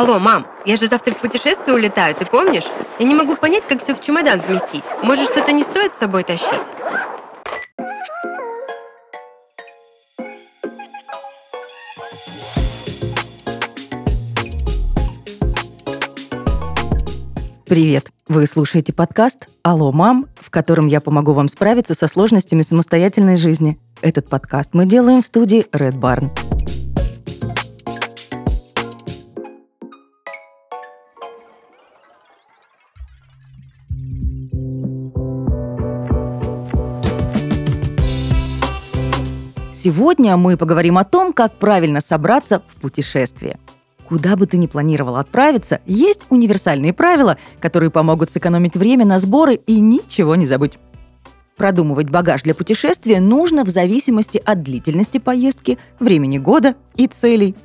Алло, мам, я же завтра в путешествие улетаю, ты помнишь? Я не могу понять, как все в чемодан вместить. Может, что-то не стоит с собой тащить? Привет! Вы слушаете подкаст «Алло, мам», в котором я помогу вам справиться со сложностями самостоятельной жизни. Этот подкаст мы делаем в студии Red Barn. Сегодня мы поговорим о том, как правильно собраться в путешествие. Куда бы ты ни планировал отправиться, есть универсальные правила, которые помогут сэкономить время на сборы и ничего не забыть. Продумывать багаж для путешествия нужно в зависимости от длительности поездки, времени года и целей.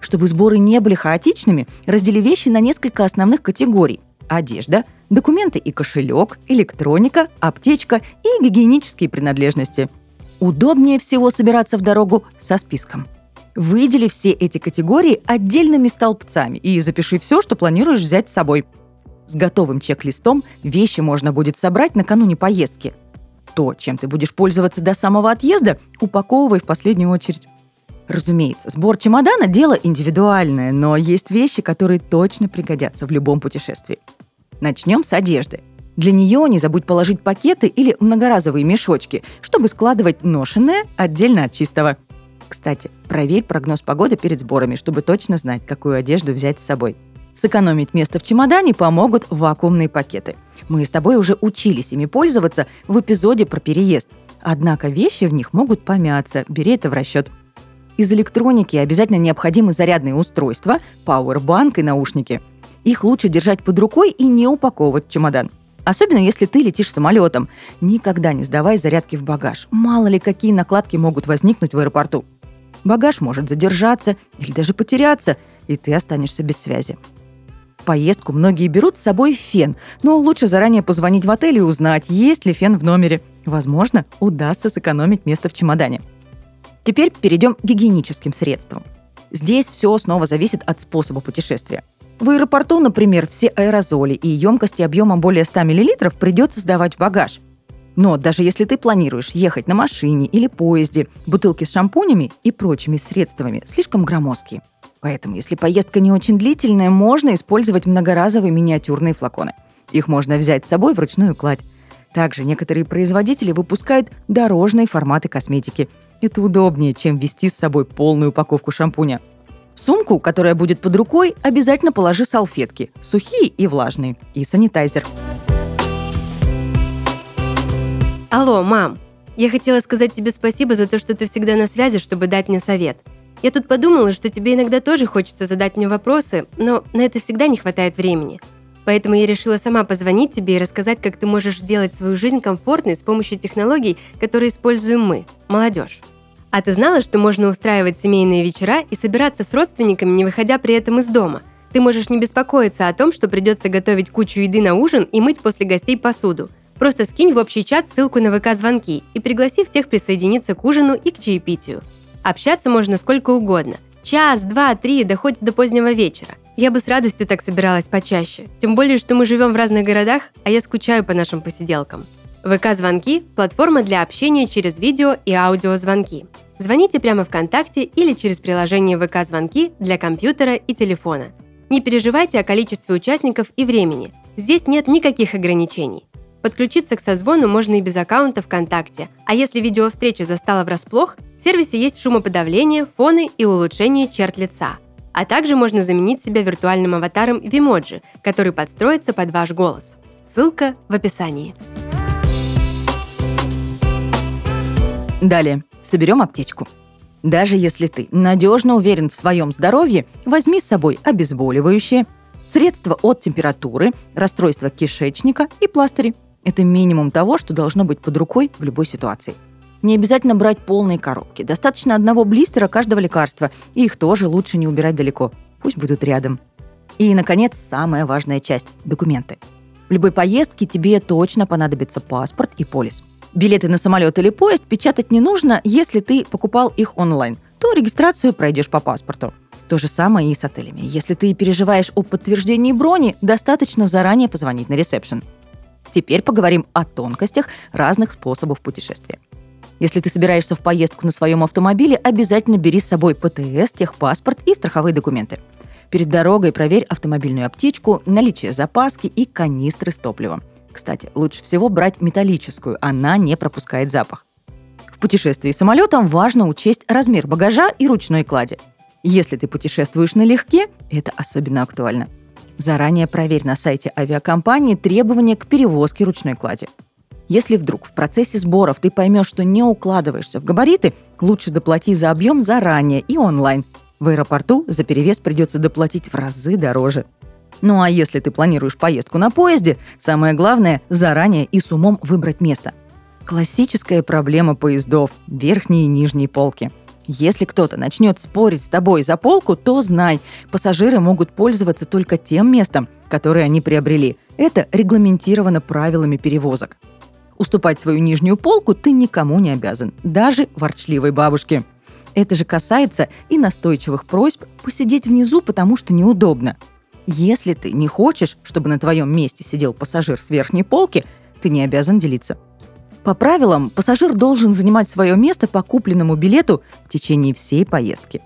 Чтобы сборы не были хаотичными, раздели вещи на несколько основных категорий. Одежда, документы и кошелек, электроника, аптечка и гигиенические принадлежности – Удобнее всего собираться в дорогу со списком. Выдели все эти категории отдельными столбцами и запиши все, что планируешь взять с собой. С готовым чек-листом вещи можно будет собрать накануне поездки. То, чем ты будешь пользоваться до самого отъезда, упаковывай в последнюю очередь. Разумеется, сбор чемодана – дело индивидуальное, но есть вещи, которые точно пригодятся в любом путешествии. Начнем с одежды. Для нее не забудь положить пакеты или многоразовые мешочки, чтобы складывать ношенное отдельно от чистого. Кстати, проверь прогноз погоды перед сборами, чтобы точно знать, какую одежду взять с собой. Сэкономить место в чемодане помогут вакуумные пакеты. Мы с тобой уже учились ими пользоваться в эпизоде про переезд. Однако вещи в них могут помяться, бери это в расчет. Из электроники обязательно необходимы зарядные устройства, пауэрбанк и наушники. Их лучше держать под рукой и не упаковывать в чемодан. Особенно если ты летишь самолетом. Никогда не сдавай зарядки в багаж. Мало ли какие накладки могут возникнуть в аэропорту. Багаж может задержаться или даже потеряться, и ты останешься без связи. В поездку многие берут с собой фен, но лучше заранее позвонить в отель и узнать, есть ли фен в номере. Возможно, удастся сэкономить место в чемодане. Теперь перейдем к гигиеническим средствам. Здесь все снова зависит от способа путешествия. В аэропорту, например, все аэрозоли и емкости объемом более 100 мл придется сдавать в багаж. Но даже если ты планируешь ехать на машине или поезде, бутылки с шампунями и прочими средствами слишком громоздкие. Поэтому, если поездка не очень длительная, можно использовать многоразовые миниатюрные флаконы. Их можно взять с собой в ручную кладь. Также некоторые производители выпускают дорожные форматы косметики. Это удобнее, чем вести с собой полную упаковку шампуня. Сумку, которая будет под рукой, обязательно положи салфетки, сухие и влажные, и санитайзер. Алло, мам. Я хотела сказать тебе спасибо за то, что ты всегда на связи, чтобы дать мне совет. Я тут подумала, что тебе иногда тоже хочется задать мне вопросы, но на это всегда не хватает времени. Поэтому я решила сама позвонить тебе и рассказать, как ты можешь сделать свою жизнь комфортной с помощью технологий, которые используем мы, молодежь. А ты знала, что можно устраивать семейные вечера и собираться с родственниками, не выходя при этом из дома? Ты можешь не беспокоиться о том, что придется готовить кучу еды на ужин и мыть после гостей посуду. Просто скинь в общий чат ссылку на ВК-звонки и пригласи всех присоединиться к ужину и к чаепитию. Общаться можно сколько угодно. Час, два, три, хоть до позднего вечера. Я бы с радостью так собиралась почаще. Тем более, что мы живем в разных городах, а я скучаю по нашим посиделкам. ВК-звонки – платформа для общения через видео и аудиозвонки. Звоните прямо ВКонтакте или через приложение ВК-звонки для компьютера и телефона. Не переживайте о количестве участников и времени. Здесь нет никаких ограничений. Подключиться к созвону можно и без аккаунта ВКонтакте. А если видеовстреча застала врасплох, в сервисе есть шумоподавление, фоны и улучшение черт лица. А также можно заменить себя виртуальным аватаром Vimoji, который подстроится под ваш голос. Ссылка в описании. Далее. Соберем аптечку. Даже если ты надежно уверен в своем здоровье, возьми с собой обезболивающее, средства от температуры, расстройства кишечника и пластыри. Это минимум того, что должно быть под рукой в любой ситуации. Не обязательно брать полные коробки. Достаточно одного блистера каждого лекарства, и их тоже лучше не убирать далеко. Пусть будут рядом. И, наконец, самая важная часть – документы. В любой поездке тебе точно понадобится паспорт и полис. Билеты на самолет или поезд печатать не нужно, если ты покупал их онлайн, то регистрацию пройдешь по паспорту. То же самое и с отелями. Если ты переживаешь о подтверждении брони, достаточно заранее позвонить на ресепшн. Теперь поговорим о тонкостях разных способов путешествия. Если ты собираешься в поездку на своем автомобиле, обязательно бери с собой ПТС, техпаспорт и страховые документы. Перед дорогой проверь автомобильную аптечку, наличие запаски и канистры с топливом. Кстати, лучше всего брать металлическую, она не пропускает запах. В путешествии самолетом важно учесть размер багажа и ручной клади. Если ты путешествуешь налегке, это особенно актуально. Заранее проверь на сайте авиакомпании требования к перевозке ручной клади. Если вдруг в процессе сборов ты поймешь, что не укладываешься в габариты, лучше доплати за объем заранее и онлайн. В аэропорту за перевес придется доплатить в разы дороже. Ну а если ты планируешь поездку на поезде, самое главное – заранее и с умом выбрать место. Классическая проблема поездов – верхние и нижние полки. Если кто-то начнет спорить с тобой за полку, то знай, пассажиры могут пользоваться только тем местом, которое они приобрели. Это регламентировано правилами перевозок. Уступать свою нижнюю полку ты никому не обязан, даже ворчливой бабушке – это же касается и настойчивых просьб посидеть внизу, потому что неудобно. Если ты не хочешь, чтобы на твоем месте сидел пассажир с верхней полки, ты не обязан делиться. По правилам, пассажир должен занимать свое место по купленному билету в течение всей поездки.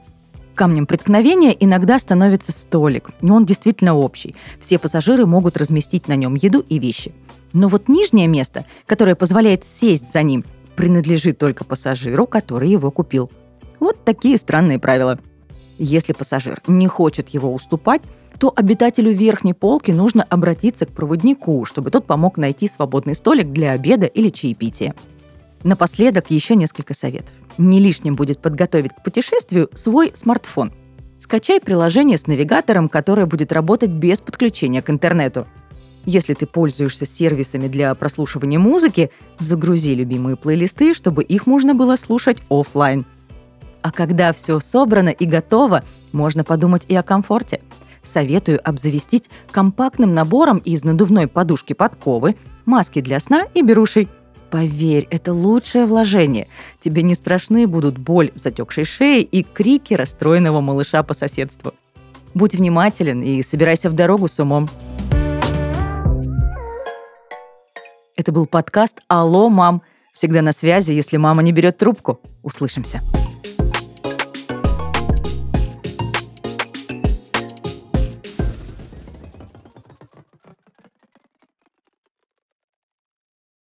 Камнем преткновения иногда становится столик, но он действительно общий. Все пассажиры могут разместить на нем еду и вещи. Но вот нижнее место, которое позволяет сесть за ним, принадлежит только пассажиру, который его купил – вот такие странные правила. Если пассажир не хочет его уступать, то обитателю верхней полки нужно обратиться к проводнику, чтобы тот помог найти свободный столик для обеда или чаепития. Напоследок еще несколько советов. Не лишним будет подготовить к путешествию свой смартфон. Скачай приложение с навигатором, которое будет работать без подключения к интернету. Если ты пользуешься сервисами для прослушивания музыки, загрузи любимые плейлисты, чтобы их можно было слушать офлайн – а когда все собрано и готово, можно подумать и о комфорте. Советую обзавестись компактным набором из надувной подушки подковы, маски для сна и берушей. Поверь, это лучшее вложение. Тебе не страшны будут боль в затекшей шее и крики расстроенного малыша по соседству. Будь внимателен и собирайся в дорогу с умом. Это был подкаст «Алло, мам!» Всегда на связи, если мама не берет трубку. Услышимся.